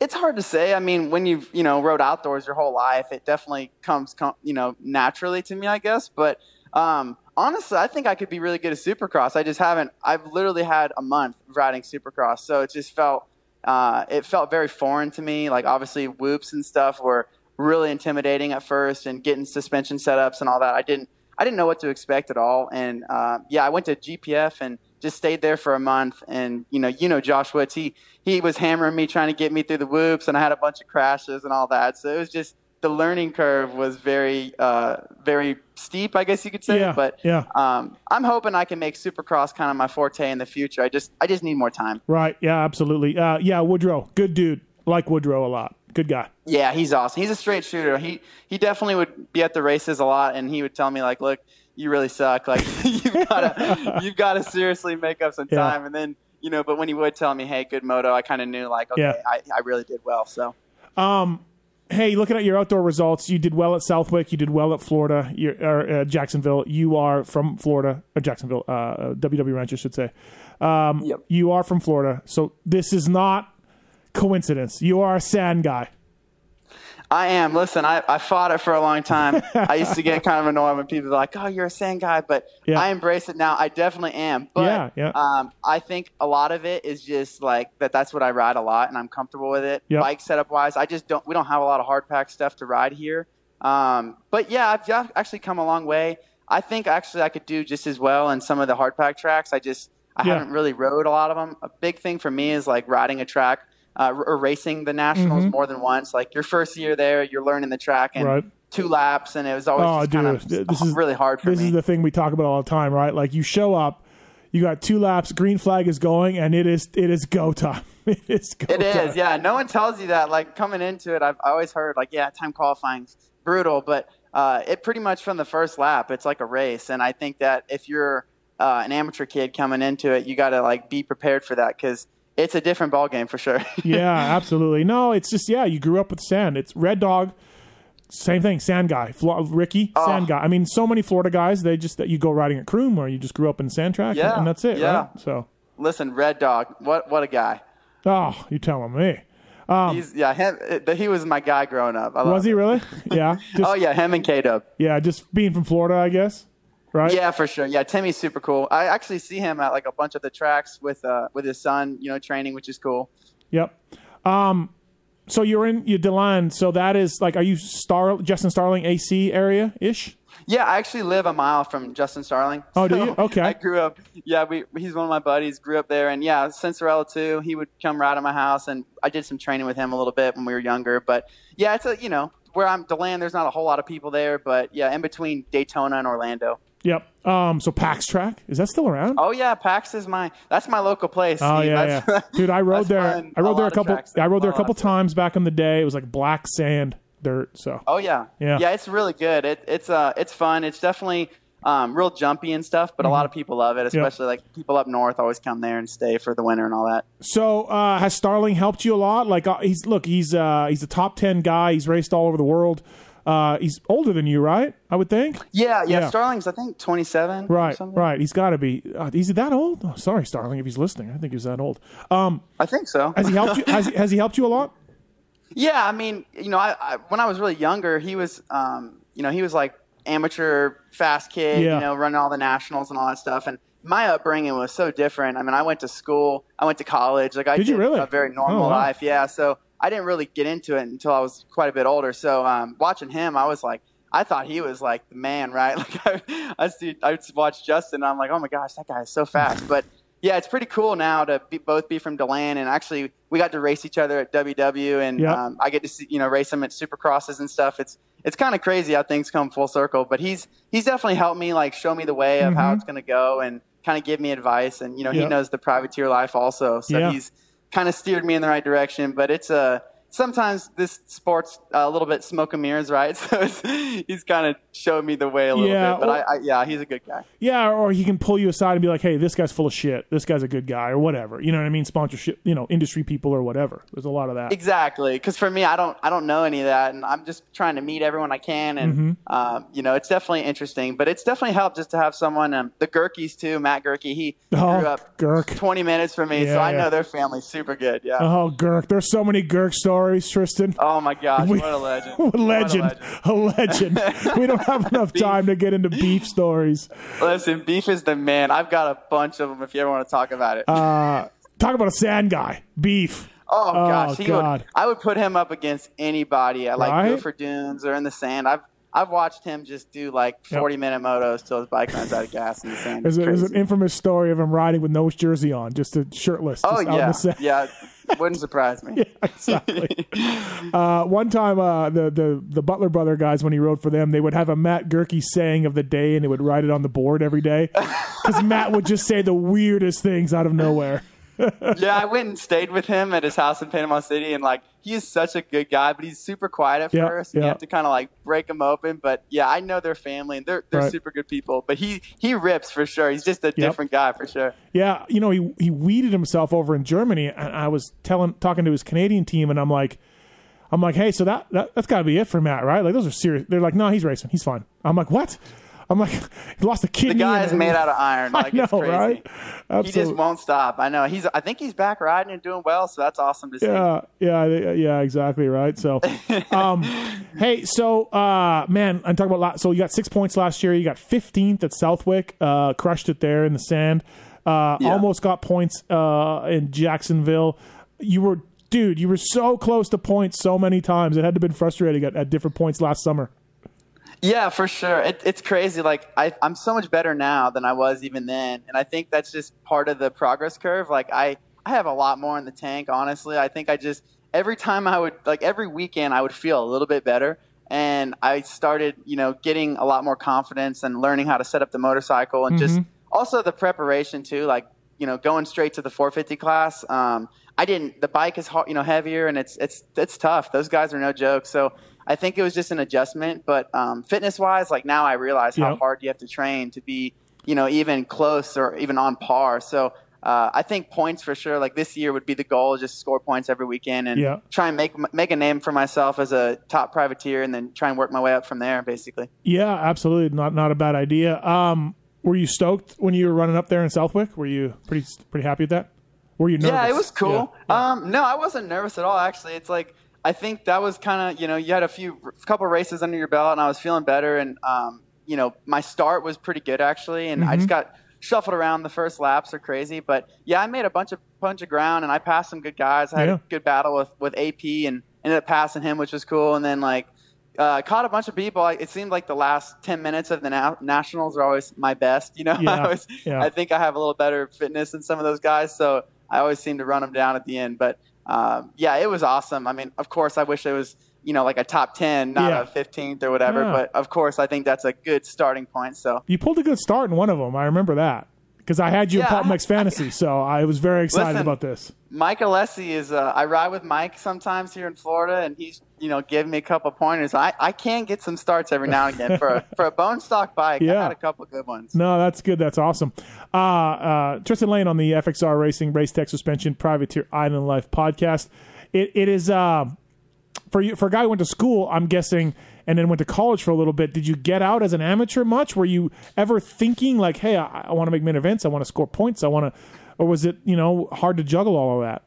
it's hard to say. I mean, when you've you know rode outdoors your whole life, it definitely comes com- you know naturally to me, I guess. But um, honestly, I think I could be really good at Supercross. I just haven't. I've literally had a month riding Supercross, so it just felt uh, it felt very foreign to me. Like obviously whoops and stuff were really intimidating at first, and getting suspension setups and all that. I didn't I didn't know what to expect at all. And uh, yeah, I went to GPF and just stayed there for a month. And you know, you know, Josh Woods, he he was hammering me, trying to get me through the whoops, and I had a bunch of crashes and all that. So it was just the learning curve was very uh, very steep, I guess you could say. Yeah, But yeah. um, I'm hoping I can make Supercross kind of my forte in the future. I just I just need more time. Right. Yeah, absolutely. Uh, yeah, Woodrow, good dude. Like Woodrow a lot. Good guy. Yeah, he's awesome. He's a straight shooter. He he definitely would be at the races a lot, and he would tell me like, "Look, you really suck. Like you've gotta you've gotta seriously make up some Yeah. time." And then you know, but when he would tell me, "Hey, good moto," I kind of knew like, okay, Yeah. I, I really did well. So Hey, looking at your outdoor results, you did well at Southwick. You did well at Florida, you're, or uh, Jacksonville. You are from Florida, or Jacksonville, uh, uh, WW Ranch, I should say. Um, Yep. You are from Florida, so this is not coincidence. You are a sand guy. I am. Listen, I, I fought it for a long time. I used to get kind of annoyed when people were like, "Oh, you're a sand guy," but Yeah. I embrace it now. I definitely am. But Yeah, yeah. Um, I think a lot of it is just like that. That's what I ride a lot, and I'm comfortable with it. Yep. Bike setup wise, I just don't. We don't have a lot of hard pack stuff to ride here. Um, but yeah, I've I've actually come a long way. I think actually I could do just as well in some of the hard pack tracks. I just I Yeah. haven't really rode a lot of them. A big thing for me is like riding a track uh, or racing the nationals more than once. Like your first year there, you're learning the track Mm-hmm. Right. two laps, and it was always Oh, just kind of dude, this is- really hard for This me. is the thing we talk about all the time, right? Like you show up, you got two laps, green flag is going, and it is it is go time. It is go It time. is, yeah. No one tells you that. Like coming into it, I've always heard like, yeah, time qualifying's brutal, but uh, it pretty much from the first lap, it's like a race. And I think that if you're uh, an amateur kid coming into it, you got to like be prepared for that because it's a different ball game for sure. yeah, absolutely. No, it's just yeah, you grew up with sand. It's Red Dog, same thing. Sand guy, Flo- Ricky, Oh. sand guy. I mean, so many Florida guys. They just that you go riding at Croom, or you just grew up in sand track, and- Yeah, and that's it, yeah. right? So, Listen, Red Dog, what what a guy. oh, you telling me? Um, He's yeah, him, he was my guy growing up. I Was he really? Yeah, oh, just, Oh yeah, him and K Dub. yeah, just being from Florida, I guess. Right? Yeah, for sure. Yeah, Timmy's super cool. I actually see him at like a bunch of the tracks with uh with his son, you know, training, which is cool. Yep. Um, So you're in you Deland. So that is like, are you Star Justin Starling AC area ish? Yeah, I actually live a mile from Justin Starling. Oh, do you? Okay. I grew up. Yeah, we, he's one of my buddies. Grew up there, and yeah, Cianciarulo too. He would come right to my house, and I did some training with him a little bit when we were younger. But yeah, it's a you know where I'm Deland. There's not a whole lot of people there, but yeah, in between Daytona and Orlando. Yep. Um. So Pax Track is that still around? Oh yeah, Pax is my that's my local place. Oh Steve. yeah, yeah. Dude, I rode there. I rode there a couple. I rode there a couple times back in the day. It was like black sand, dirt. So Oh yeah, Yeah. yeah. It's really good. It, it's uh, it's fun. It's definitely um, real jumpy and stuff, but a lot of people love it. Especially like people up north always come there and stay for the winter and all that. So uh, has Starling helped you a lot? Like uh, he's look, he's uh, he's a top ten guy. He's raced all over the world. Uh, he's older than you, right? I would think. Yeah, yeah. Yeah. Starling's I think 27. or Right, something. right. He's got to be. Uh, is he that old? Oh, sorry, Starling, if he's listening. I think he's that old. Um, I think so. has he helped you? Has he, has he helped you a lot? Yeah, I mean, you know, I, I when I was really younger, he was, um, you know, he was like amateur fast kid, Yeah. you know, running all the nationals and all that stuff. And my upbringing was so different. I mean, I went to school, I went to college, like I Did you really? a very normal Oh, wow. life. Yeah, so I didn't really get into it until I was quite a bit older. So um, watching him, I was like. I thought he was like the man, right? Like I, I see, I would watch Justin, and I'm like, oh my gosh, that guy is so fast. But yeah, it's pretty cool now to be, both be from Deland, and actually we got to race each other at WW, and Yep. um, I get to see, you know race him at Supercrosses and stuff. It's it's kind of crazy how things come full circle. But he's he's definitely helped me like show me the way of how Mhm. it's going to go, and kind of give me advice. And you know he knows the privateer life also, so Yeah. he's kind of steered me in the right direction. But it's a sometimes this sport's a little bit smoke and mirrors, right? So it's, he's kind of showed me the way a little Yeah, bit. But or- I, I, yeah, he's a good guy. Yeah, or he can pull you aside and be like, "Hey, this guy's full of shit. This guy's a good guy, or whatever." You know what I mean? Sponsorship, you know, industry people or whatever. There's a lot of that. Exactly, because for me, I don't, I don't know any of that, and I'm just trying to meet everyone I can, and Mm-hmm. um, you know, it's definitely interesting. But it's definitely helped just to have someone. Um, the Goerkes too, Matt Goerke. He Oh, grew up Gurk. 20 minutes from me, Yeah, so I yeah. know their family's super good. Yeah. Oh, Girk. There's so many Girk stories, Tristan. oh my gosh, We- what a legend! What a legend. A legend. we don't have enough time to get into beef stories. Listen, beef is the man. I've got a bunch of them. If you ever want to talk about it. Uh, talk about a sand guy. Beef. Oh gosh, he God. would. I would put him up against anybody at like Right? Gopher Dunes or in the sand. I've I've watched him just do like Yep. 40 minute motos till his bike runs out of gas in the sand. There's, a, there's an infamous story of him riding with no jersey on, just a shirtless. Oh just out yeah, yeah. Wouldn't surprise me. exactly. uh, one time, uh, the the the Butler brother guys, when he rode for them, they would have a Matt Goerke saying of the day, and they would write it on the board every day because Matt would just say the weirdest things out of nowhere. Yeah, I went and stayed with him at his house in Panama City, and like he is such a good guy, but he's super quiet at Yeah, first. yeah. You have to kind of like break him open. But yeah, I know their family, and they're they're Right. super good people. But he he rips for sure. He's just a different guy for sure. Yeah, you know, he he weeded himself over in Germany, and I was telling talking to his Canadian team, and I'm like, I'm like, hey, so that, that that's got to be it for Matt, right? Like those are serious. They're like, no, he's racing, he's fine. I'm like, what? I'm like, he lost a kid. The guy is made out of iron. Like I know, it's crazy. right? He just won't stop. I know. He's. I think he's back riding and doing well. So that's awesome to see. Yeah, yeah, yeah, exactly right. So, um, hey, so uh, man, I'm talking about. La- so you got six points last year. You got 15th at Southwick. Uh, crushed it there in the sand. Uh, Yeah. Almost got points uh, in Jacksonville. You were, dude, you were so close to points so many times. It had to have been frustrating at, at different points last summer. Yeah, for sure. It, it's crazy. Like I, I'm so much better now than I was even then, and I think that's just part of the progress curve. Like I, I have a lot more in the tank. Honestly, I think I just every time I would like every weekend I would feel a little bit better, and I started, you know, getting a lot more confidence and learning how to set up the motorcycle and just also the preparation too. Like you know, going straight to the 450 class. Um, I didn't. The bike is you know, heavier, and it's it's it's tough. Those guys are no joke. So I think it was just an adjustment. But um, fitness wise, like now I realize how Yep. hard you have to train to be, you know, even close or even on par. So. Uh, I think points for sure. Like this year would be the goal: just score points every weekend and Yeah. try and make make a name for myself as a top privateer, and then try and work my way up from there. Basically. Yeah, absolutely, not not a bad idea. Um, were you stoked when you were running up there in Southwick? Were you pretty pretty happy with that? Were you nervous? Yeah, it was cool. Yeah. Um, no, I wasn't nervous at all. Actually, it's like I think that was kind of you know you had a few couple races under your belt, and I was feeling better, and um, you know my start was pretty good actually, and I Mm-hmm. just got shuffled around. The first laps are crazy, but yeah, I made a bunch of bunch of ground, and I passed some good guys. I had Yeah. a good battle with with AP and. ended up passing him, which was cool. And then like uh, caught a bunch of people. It seemed like the last ten minutes of the na- nationals are always my best. You know, Yeah, I, always, yeah. I think I have a little better fitness than some of those guys, so I always seem to run them down at the end. But um, yeah, it was awesome. I mean, of course, I wish it was you know like a top ten, not Yeah. a fifteenth or whatever. Yeah. But of course, I think that's a good starting point. So You pulled a good start in one of them. I remember that because I had you in Yeah, Pulp I- Mix Fantasy, so I was very excited Listen, about this. Mike Alessi is. Uh, I ride with Mike sometimes here in Florida, and he's you know giving me a couple pointers. I, I can get some starts every now and again for a, for a bone stock bike. Yeah. I had a couple good ones. No, that's good. That's awesome. Uh, uh, Tristan Lane on the FXR Racing Race Tech Suspension Privateer Island Life podcast. It it is uh, for you for a guy who went to school. I'm guessing, and then went to college for a little bit. Did you get out as an amateur much? Were you ever thinking like, hey, I, I want to make mid events. I want to score points. I want to, or was it you know hard to juggle all of that?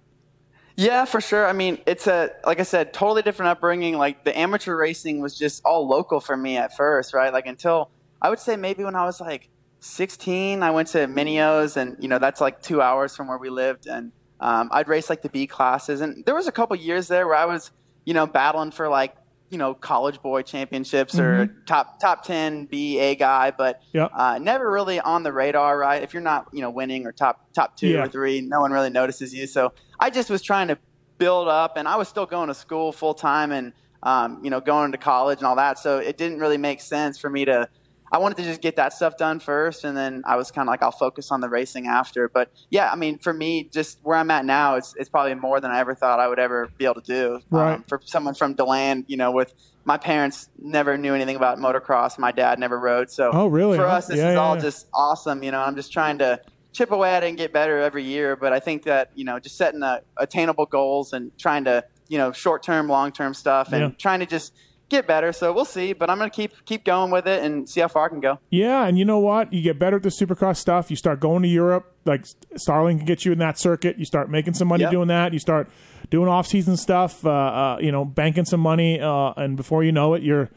Yeah, for sure. I mean, it's a like I said, totally different upbringing. Like the amateur racing was just all local for me at first, right? Like until I would say maybe when I was like 16, I went to Mini O's, and you know that's like two hours from where we lived, and um, I'd race like the B classes, and there was a couple years there where I was, you know, battling for like you know college boy championships or top top 10 B A guy, but Yep. uh, never really on the radar, right? If you're not, you know, winning or top top two Yeah. or three, no one really notices you. So I just was trying to build up, and I was still going to school full time and um, you know going to college and all that. So it didn't really make sense for me to. I wanted to just get that stuff done first, and then I was kind of like, I'll focus on the racing after. But yeah, I mean, for me, just where I'm at now, it's it's probably more than I ever thought I would ever be able to do. Right. Um, for someone from DeLand, you know, with my parents never knew anything about motocross. My dad never rode, so Oh, really? for us, this Yeah, is yeah, all yeah. just awesome. You know, I'm just trying to chip away at it and get better every year. But I think that you know, just setting attainable goals and trying to you know, short term, long term stuff, and trying to just get better. So we'll see. But I'm gonna keep keep going with it and see how far I can go. Yeah, and you know what? You get better at the supercross stuff. You start going to Europe. Like Starling can get you in that circuit. You start making some money Yep. doing that. You start doing off-season stuff. Uh, uh, you know, banking some money, uh, and before you know it, you're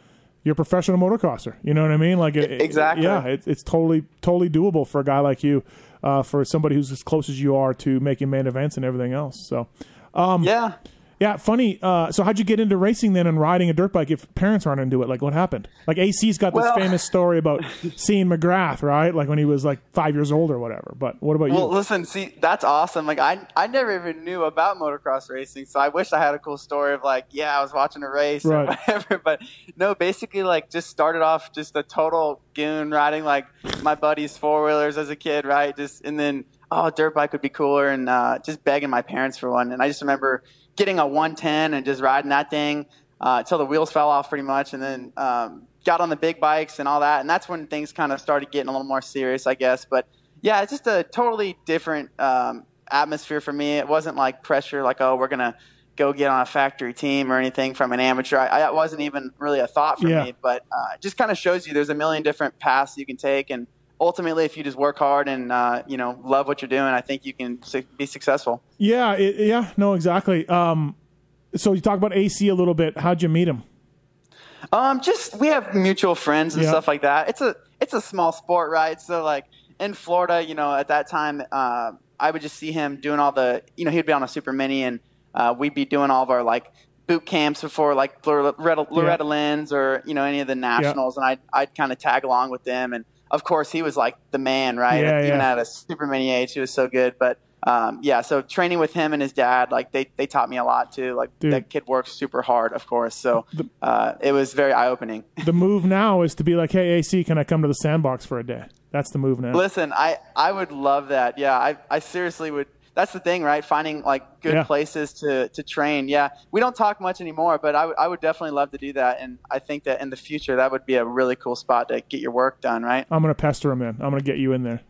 you're a professional motocrosser. You know what I mean? Like it, it- Exactly. yeah, it, it's totally totally doable for a guy like you, uh, for somebody who's as close as you are to making main events and everything else. So. yeah. Yeah, funny. Uh, so how'd you get into racing then and riding a dirt bike if parents aren't into it? Like what happened? Like AC's got this Well- famous story about seeing McGrath, right? Like when he was like five years old or whatever. But what about Well, you? Well, listen, see, that's awesome. Like, I, I never even knew about motocross racing, so I wish I had a cool story of like, yeah, I was watching a race Right. or whatever. But no, basically, like, just started off just a total goon riding like my buddies' four wheelers as a kid, right? Just and then oh, dirt bike would be cooler, and uh, just begging my parents for one. And I just remember getting a 110 and just riding that thing uh, until the wheels fell off pretty much, and then um, got on the big bikes and all that. And that's when things kind of started getting a little more serious, I guess. But yeah, it's just a totally different um, atmosphere for me. It wasn't like pressure, like oh, we're gonna go get on a factory team or anything from an amateur. I, I, it wasn't even really a thought for Yeah. me. But uh, it just kind of shows you there's a million different paths you can take, and ultimately, if you just work hard and uh, you know love what you're doing, I think you can su- be successful. yeah, it, yeah, no, exactly. Um, so you talk about AC a little bit. How'd you meet him? Um, just we have mutual friends and Yeah. stuff like that. It's a it's a small sport, right? So like in Florida, you know, at that time, uh, I would just see him doing all the, you know, he'd be on a super mini, and uh, we'd be doing all of our like boot camps before like Loretta, Loretta Lynn's or you know any of the nationals, and I'd I'd kind of tag along with them, and of course he was like the man, right? Yeah, Even yeah. at a super mini age, he was so good, but. Um, yeah, so training with him and his dad, like they, they taught me a lot too. Like Dude. that kid works super hard, of course. So uh, it was very eye opening. The move now is to be like, hey, AC, can I come to the sandbox for a day? That's the move now. Listen, I, I would love that. Yeah, I, I seriously would. That's the thing, right? Finding like good Yeah. places to, to train. Yeah, we don't talk much anymore, but I would I would definitely love to do that. And I think that in the future, that would be a really cool spot to get your work done. Right? I'm gonna pester him in. I'm gonna get you in there.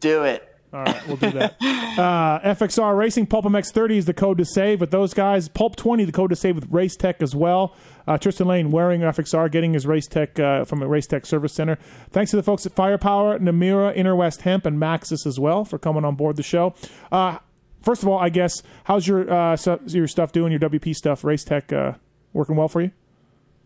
Do it. All right, we'll do that. uh, FXR Racing, Pulp MX30 is the code to save with those guys. Pulp 20, the code to save with Race Tech as well. Uh, Tristan Lane wearing FXR, getting his Race Tech uh, from a Race Tech Service Center. Thanks to the folks at Firepower, Namura, Inner West Hemp, and Maxxis as well for coming on board the show. Uh, first of all, I guess, how's your uh, your stuff doing, your WP stuff? Race Tech uh, working well for you?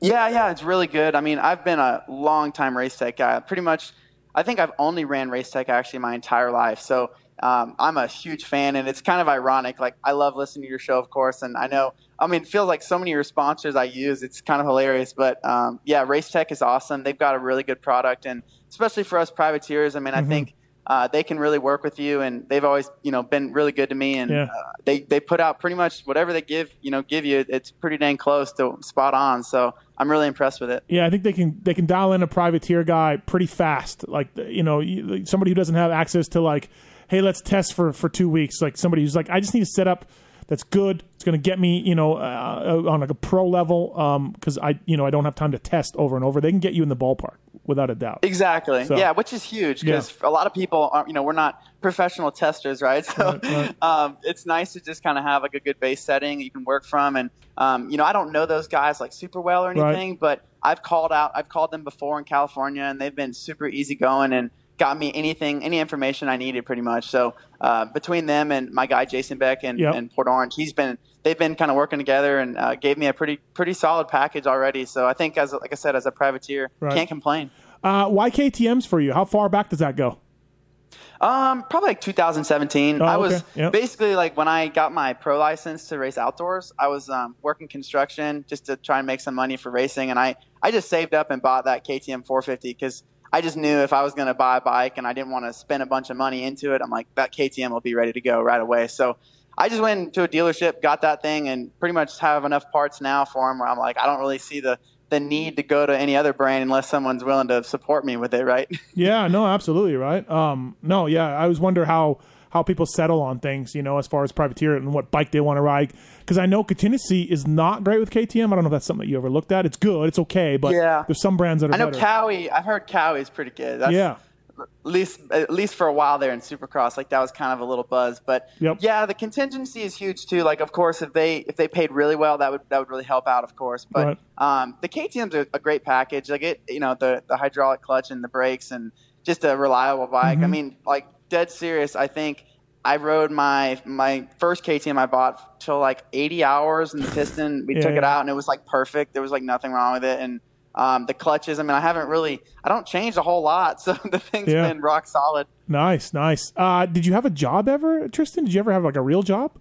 Yeah, yeah, it's really good. I mean, I've been a long time race tech guy. Pretty much, I think I've only ran race tech actually my entire life. So um, I'm a huge fan, and it's kind of ironic. Like I love listening to your show, of course, and I know. I mean, it feels like so many of your sponsors I use. It's kind of hilarious, but um, yeah, Race Tech is awesome. They've got a really good product, and especially for us privateers. I mean, mm-hmm. I think uh, they can really work with you, and they've always, you know, been really good to me. And yeah. uh, they they put out pretty much whatever they give, you know, give you. It's pretty dang close to spot on. So I'm really impressed with it. Yeah, I think they can they can dial in a privateer guy pretty fast. Like you know, somebody who doesn't have access to like, hey, let's test for for two weeks. Like somebody who's like, I just need to set up that's good. It's going to get me, you know, uh, on like a pro level because um, I, you know, I don't have time to test over and over. They can get you in the ballpark without a doubt. Exactly. So, yeah, which is huge because yeah. a lot of people, aren't, you know, we're not professional testers, right? So right, right. Um, it's nice to just kind of have like a good base setting you can work from. And um, you know, I don't know those guys like super well or anything, right. but I've called out, I've called them before in California, and they've been super easygoing and got me anything, any information I needed, pretty much. So uh, between them and my guy Jason Beck and, yep. and Port Orange, he's been they've been kind of working together and uh, gave me a pretty pretty solid package already. So I think, as like I said, as a privateer, right. can't complain. Uh, why KTM's for you? How far back does that go? Um, probably like 2017. Oh, I was yep. basically like when I got my pro license to race outdoors, I was um, working construction just to try and make some money for racing, and I I just saved up and bought that KTM 450 because I just knew if I was going to buy a bike and I didn't want to spend a bunch of money into it, I'm like, that KTM will be ready to go right away. So I just went to a dealership, got that thing, and pretty much have enough parts now for them where I'm like, I don't really see the the need to go to any other brand unless someone's willing to support me with it, right? yeah, no, absolutely, right. Um, no, yeah, I was wonder how how people settle on things, you know, as far as privateer and what bike they want to ride. Because I know contingency is not great with KTM. I don't know if that's something that you ever looked at. It's good, it's okay, but yeah. there's some brands that are. I know better. Kawi. I've heard Kawi is pretty good. That's, yeah. At least, at least for a while there in Supercross, like that was kind of a little buzz. But yep. yeah, the contingency is huge too. Like, of course, if they if they paid really well, that would that would really help out, of course. But right. um, the KTM's a, a great package. Like it, you know, the the hydraulic clutch and the brakes and just a reliable bike. Mm-hmm. I mean, like dead serious. I think I rode my my first KTM I bought till like 80 hours in the piston. We yeah, took yeah. it out and it was like perfect. There was like nothing wrong with it. And um, the clutches, I mean, I haven't really, I don't change a whole lot. So the thing's yeah. been rock solid. Nice, nice. Uh, did you have a job ever, Tristan? Did you ever have like a real job?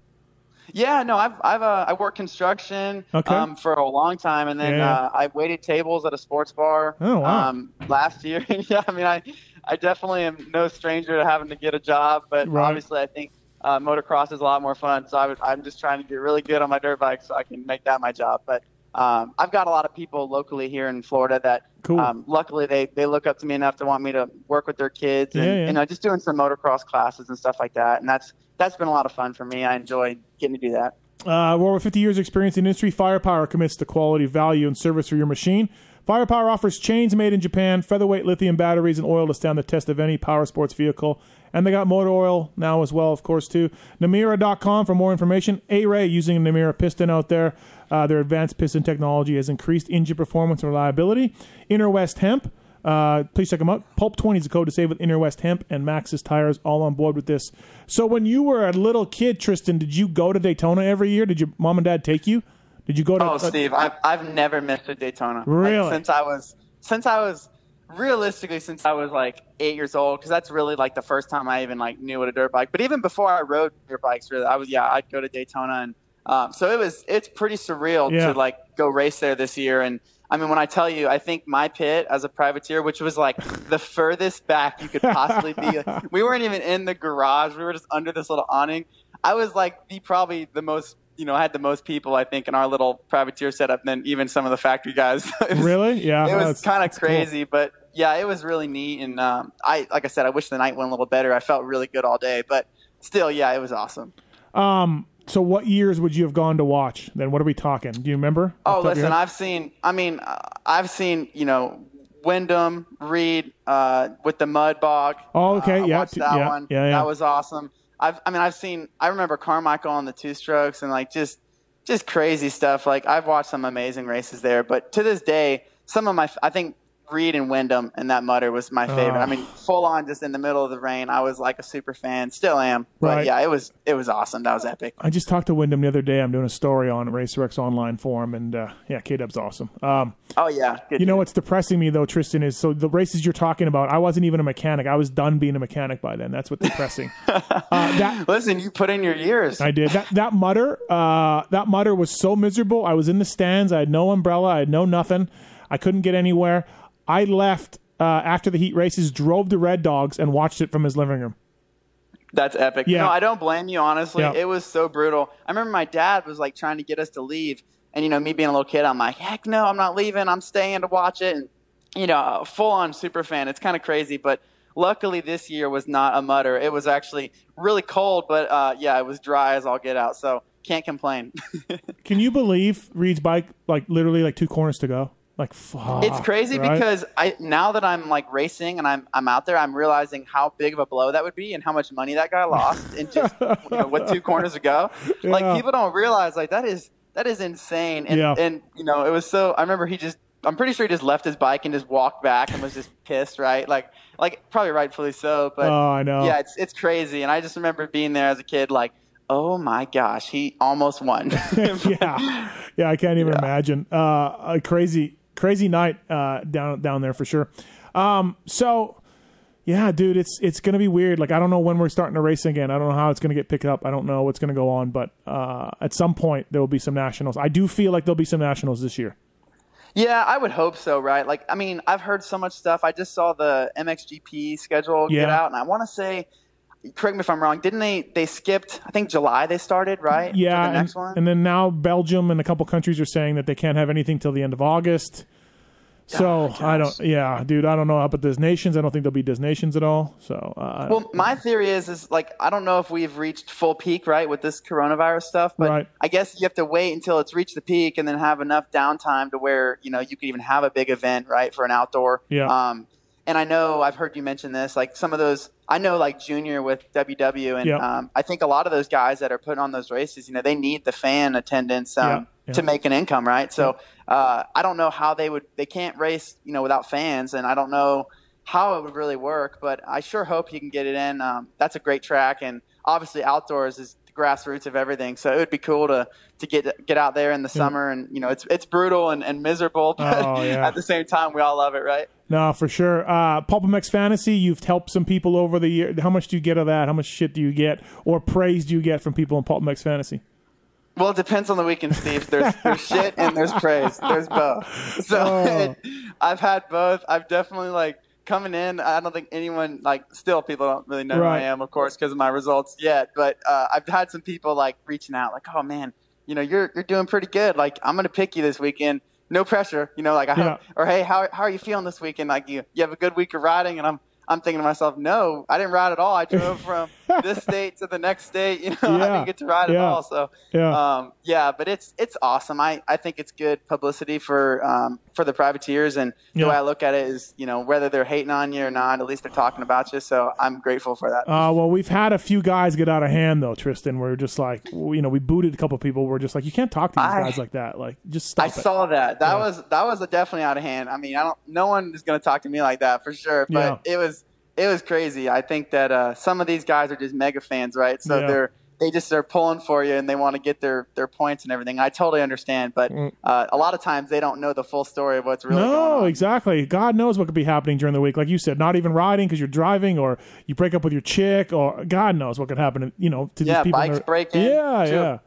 Yeah, no, I've I've uh, I worked construction okay. um, for a long time, and then yeah. uh, I waited tables at a sports bar. Oh wow! Um, last year, yeah, I mean, I I definitely am no stranger to having to get a job, but right. obviously I think uh, motocross is a lot more fun. So I am just trying to get really good on my dirt bike so I can make that my job. But um, I've got a lot of people locally here in Florida that cool. um, luckily they, they look up to me enough to want me to work with their kids and yeah, yeah. you know just doing some motocross classes and stuff like that. And that's that's been a lot of fun for me. I enjoy getting to do that. Uh, well, with 50 years experience in industry, Firepower commits to quality, value, and service for your machine. Firepower offers chains made in Japan, featherweight lithium batteries, and oil to stand the test of any power sports vehicle. And they got motor oil now as well, of course, too. Namura.com for more information. A-Ray using a Namura piston out there. Uh, their advanced piston technology has increased engine performance and reliability. Inner West Hemp. Uh, please check them out. Pulp 20 is the code to save with Inner West Hemp and Maxxis Tires all on board with this. So when you were a little kid, Tristan, did you go to Daytona every year? Did your mom and dad take you? Did you go to? Oh, uh, Steve, I've I've never missed a Daytona. Really? Like, since I was since I was realistically since I was like eight years old, because that's really like the first time I even like knew what a dirt bike. But even before I rode dirt bikes, really, I was yeah, I'd go to Daytona, and um, so it was it's pretty surreal yeah. to like go race there this year. And I mean, when I tell you, I think my pit as a privateer, which was like the furthest back you could possibly be, we weren't even in the garage; we were just under this little awning. I was like the probably the most you know, I had the most people I think in our little privateer setup than even some of the factory guys. was, really? Yeah. It was kind of crazy, cool. but yeah, it was really neat. And um, I, like I said, I wish the night went a little better. I felt really good all day, but still, yeah, it was awesome. Um, so what years would you have gone to watch? Then what are we talking? Do you remember? Oh, listen, I've seen. I mean, uh, I've seen. You know, Windham Reed uh, with the mud bog. Oh, okay, uh, yeah, that yeah, one. Yeah, yeah, that was awesome. I've, I mean, I've seen. I remember Carmichael on the two strokes and like just, just crazy stuff. Like I've watched some amazing races there, but to this day, some of my, I think Reed and Windham, and that mutter was my favorite. Oh. I mean, full on just in the middle of the rain. I was like a super fan, still am. But Right. yeah, it was it was awesome. That was epic. I just talked to Windham the other day. I'm doing a story on RacerX online for him, and uh, yeah, K Dub's awesome. Um, Oh yeah, good you know what's depressing me though, Tristan, is so the races you're talking about. I wasn't even a mechanic. I was done being a mechanic by then. That's what's depressing. uh, that Listen, you put in your years. I did that. That mutter, uh, that mutter was so miserable. I was in the stands. I had no umbrella. I had no nothing. I couldn't get anywhere. I left uh, after the heat races, drove to Red Dogs, and watched it from his living room. That's epic. Yeah. No, I don't blame you, honestly. Yeah. It was so brutal. I remember my dad was like trying to get us to leave. And, you know, me being a little kid, I'm like, heck no, I'm not leaving. I'm staying to watch it. And, you know, full on super fan. It's kind of crazy. But luckily this year was not a mutter. It was actually really cold, but uh, yeah, it was dry as all get out. So can't complain. Can you believe Reed's bike, like literally like two corners to go? Like, fuck. It's crazy right? because I now that I'm like racing and I'm I'm out there, I'm realizing how big of a blow that would be and how much money that guy lost in just you know, with two corners to go. Yeah. Like people don't realize like that is that is insane. And Yeah. and you know it was so. I remember he just. I'm pretty sure he just left his bike and just walked back and was just pissed, right? Like like probably rightfully so, but Oh, I know. yeah, it's it's crazy. And I just remember being there as a kid, like. Oh my gosh, he almost won. yeah, yeah, I can't even Yeah. imagine. Uh, a crazy, crazy night uh, down down there for sure. Um, so, yeah, dude, it's it's gonna be weird. Like, I don't know when we're starting to race again. I don't know how it's gonna get picked up. I don't know what's gonna go on, but uh, at some point there will be some nationals. I do feel like there'll be some nationals this year. Yeah, I would hope so, right? Like, I mean, I've heard so much stuff. I just saw the MXGP schedule get out, and I want to say, correct me if I'm wrong, didn't they? They skipped. I think July they started, right? Yeah, the and, next one. and then now Belgium and a couple countries are saying that they can't have anything till the end of August. So Oh, I don't, yeah, dude, I don't know about Des Nations. I don't think there'll be Des Nations at all. So uh, well, my theory is, is like I don't know if we've reached full peak, right, with this coronavirus stuff. But Right. I guess you have to wait until it's reached the peak, and then have enough downtime to where you know you could even have a big event, right, for an outdoor. Yeah. Um, and I know I've heard you mention this, like some of those. I know, like Junior with WW, and Yeah. um, I think a lot of those guys that are putting on those races, you know, they need the fan attendance um, Yeah, yeah. to make an income, right? So uh, I don't know how they would. They can't race, you know, without fans, and I don't know how it would really work. But I sure hope you can get it in. Um, that's a great track, and obviously outdoors is the grassroots of everything. So it would be cool to to get get out there in the summer, and you know, it's it's brutal and, and miserable, but Oh, yeah. at the same time, we all love it, right? No, for sure. Uh, Pulp MX Fantasy, you've helped some people over the year. How much do you get of that? How much shit do you get, or praise do you get from people in Pulp MX Fantasy? Well, it depends on the weekend, Steve. There's, there's shit and there's praise. There's both. So Oh. I've had both. I've definitely like coming in. I don't think anyone like still people don't really know Right. who I am, of course, because of my results yet. But uh, I've had some people like reaching out, like, "Oh man, you know, you're you're doing pretty good. Like, I'm gonna pick you this weekend. No pressure. You know, like I Yeah. hope, or hey, how how are you feeling this weekend? Like you you have a good week of riding, and I'm. I'm thinking to myself, no, I didn't ride at all. I drove from this state to the next state. You know, I didn't get to ride Yeah. at all. So Yeah. um, yeah, but it's it's awesome. I, I think it's good publicity for um, for the privateers, and the way I look at it is, you know, whether they're hating on you or not, at least they're talking about you. So I'm grateful for that. Uh, well, we've had a few guys get out of hand though, Tristan. We're just like, you know, we booted a couple people. We're just like, you can't talk to these I- guys like that. Like, just stop I it. saw that. That Yeah. was that was definitely out of hand. I mean, I don't. No one is going to talk to me like that for sure. But it was it was crazy. I think that uh, some of these guys are just mega fans, right? So Yeah. they're they just are pulling for you and they want to get their their points and everything. I totally understand, but Mm. uh, a lot of times they don't know the full story of what's really going No, on. exactly. God knows what could be happening during the week. Like you said, not even riding because you're driving, or you break up with your chick, or God knows what could happen. You know, to Yeah, these people. bikes breaking, Yeah, too. yeah.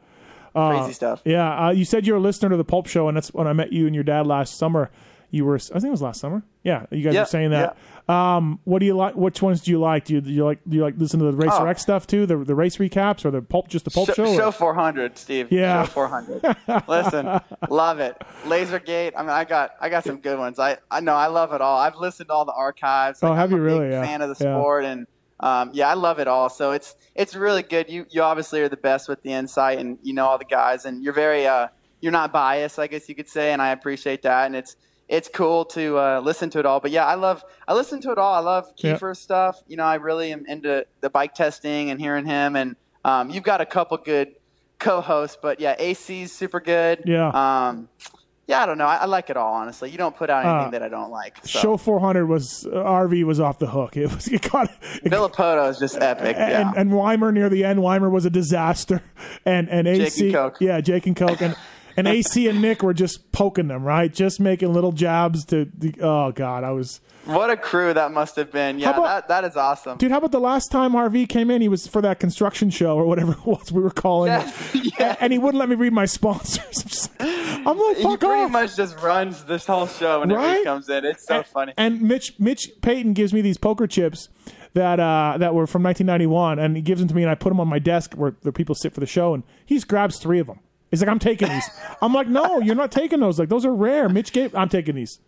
Crazy stuff. Yeah, uh, you said you're a listener to the Pulp Show, and that's when I met you and your dad last summer. You were, I think it was last summer. Yeah, you guys Yeah, were saying that. Um, what do you like? Which ones do you like? Do you, do you like? Do you like listen to the Racer Oh. X stuff too? The the race recaps or the Pulp, just the Pulp Show, Show? show 400, Steve. Yeah. Show 400. Listen, love it. Lasergate. I mean, I got I got some good ones. I I know I love it all. I've listened to all the archives. Oh, have I'm you a big really? Yeah. Fan of the Yeah. sport, and um, yeah, I love it all. So it's it's really good. You you obviously are the best with the insight, and you know all the guys, and you're very uh you're not biased, I guess you could say, and I appreciate that. And it's it's cool to uh, listen to it all. But yeah, I love I listen to it all. I love Yeah. Keefer's stuff. You know, I really am into the bike testing and hearing him. And um, you've got a couple good co-hosts, but yeah, AC's super good. Yeah. Um, Yeah, I don't know. I, I like it all, honestly. You don't put out anything that I don't like. So. Show 400 was uh, RV was off the hook. It was it got it, Villopoto is just epic. Yeah. and, and Weimer near the end. Weimer was a disaster, and and AC, and Coke. yeah, Jake and Coke, and and AC and Nick were just poking them, right, just making little jabs to. Oh God, I was. what a crew that must have been. Yeah, about- that, that is awesome. Dude, how about the last time RV came in? He was for that construction show or whatever it was we were calling Yes, it, yeah. and he wouldn't let me read my sponsors. I'm, like, like, he pretty off. much just runs this whole show whenever Right? he comes in. It's so and, funny. And Mitch Mitch Payton gives me these poker chips that uh, that were from 1991, and he gives them to me, and I put them on my desk where the people sit for the show, and he just grabs three of them. He's like, "I'm taking these." I'm like, "No, you're not taking those. Like those are rare." Mitch gave. I'm taking these.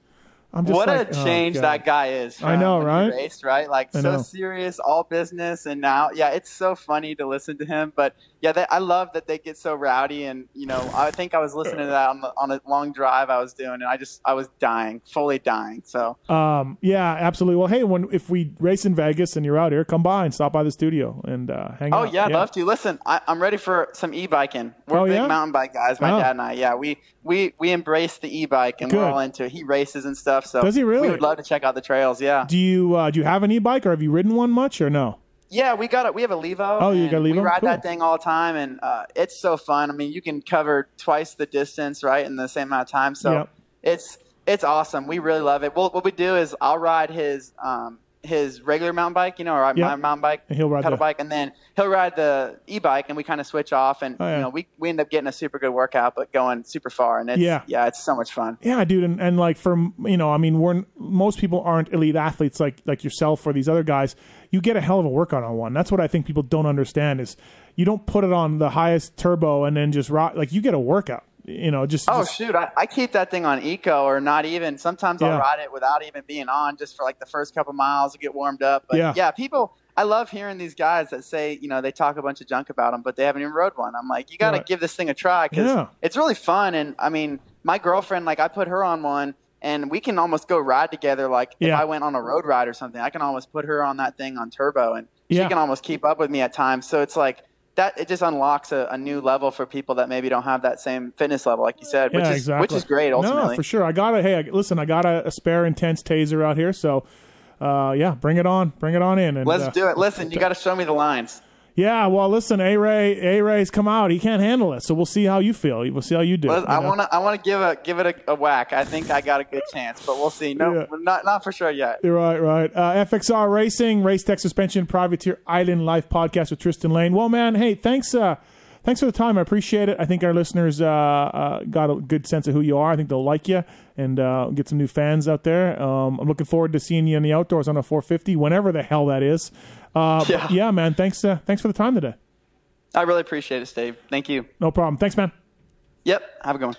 I'm just what like, a oh, change God. that guy is. I know, right? Raced, right? Like so serious, all business, and now, yeah, it's so funny to listen to him. But yeah, they, I love that they get so rowdy, and you know, I think I was listening to that on, the, on a long drive I was doing, and I just I was dying, fully dying. So Um, yeah, absolutely. Well, hey, when if we race in Vegas and you're out here, come by and stop by the studio and uh, hang Oh out. Oh yeah, I'd love to. Listen, I, I'm ready for some e-biking. We're Oh, big yeah? mountain bike guys. My Oh. dad and I. Yeah, we we we embrace the e-bike and Good. we're all into it. He races and stuff. So Does he really? We would love to check out the trails. Yeah. Do you uh, do you have an e-bike or have you ridden one much or no? Yeah, we got it. We have a Levo. Oh, you got a Levo. We ride Cool. that thing all the time, and uh, it's so fun. I mean, you can cover twice the distance, right, in the same amount of time. So Yep. it's it's awesome. We really love it. Well, what we do is I'll ride his um, his regular mountain bike, you know, or Yep. my mountain bike, And he'll ride pedal the- bike, and then he'll ride the e-bike, and we kind of switch off, and Oh, yeah. you know, we we end up getting a super good workout, but going super far, and it's Yeah. yeah, it's so much fun. Yeah, dude, and, and like for you know, I mean, we're most people aren't elite athletes like like yourself or these other guys. You get a hell of a workout on one. That's what I think people don't understand is you don't put it on the highest turbo and then just rock. Like you get a workout. You know, just, Oh just- shoot, I, I keep that thing on eco or not even. Sometimes Yeah. I'll ride it without even being on, just for like the first couple miles to get warmed up. But Yeah. yeah. people. I love hearing these guys that say, you know, they talk a bunch of junk about them, but they haven't even rode one. I'm like, you got to Right. give this thing a try because Yeah. it's really fun. And I mean, my girlfriend, like, I put her on one, and we can almost go ride together. Like, if I went on a road ride or something, I can almost put her on that thing on turbo, and Yeah. she can almost keep up with me at times. So it's like that. It just unlocks a, a new level for people that maybe don't have that same fitness level, like you said, which yeah, is exactly. which is great. Ultimately, No, for sure. I got a hey, I, listen, I got a, a spare Intense Tazer out here, so uh, yeah, bring it on, bring it on in. And, let's uh, do it. Listen, you got to show me the lines. Yeah, well, listen, A Ray, A Ray's come out. He can't handle it, so we'll see how you feel. We'll see how you do. Listen, you I want to. I want to give a give it a, a whack. I think I got a good chance, but we'll see. No, Yeah. not not for sure yet. You're right, right. Uh, FXR Racing, Race Tech Suspension, Privateer Island Life podcast with Tristan Lane. Well, man, hey, thanks, uh, thanks for the time. I appreciate it. I think our listeners uh, uh, got a good sense of who you are. I think they'll like you and uh, get some new fans out there. Um, I'm looking forward to seeing you in the outdoors on a 450, whenever the hell that is. Uh, Yeah. yeah, man. Thanks, uh, thanks for the time today. I really appreciate it, Steve. Thank you. No problem. Thanks, man. Yep. Have a good one.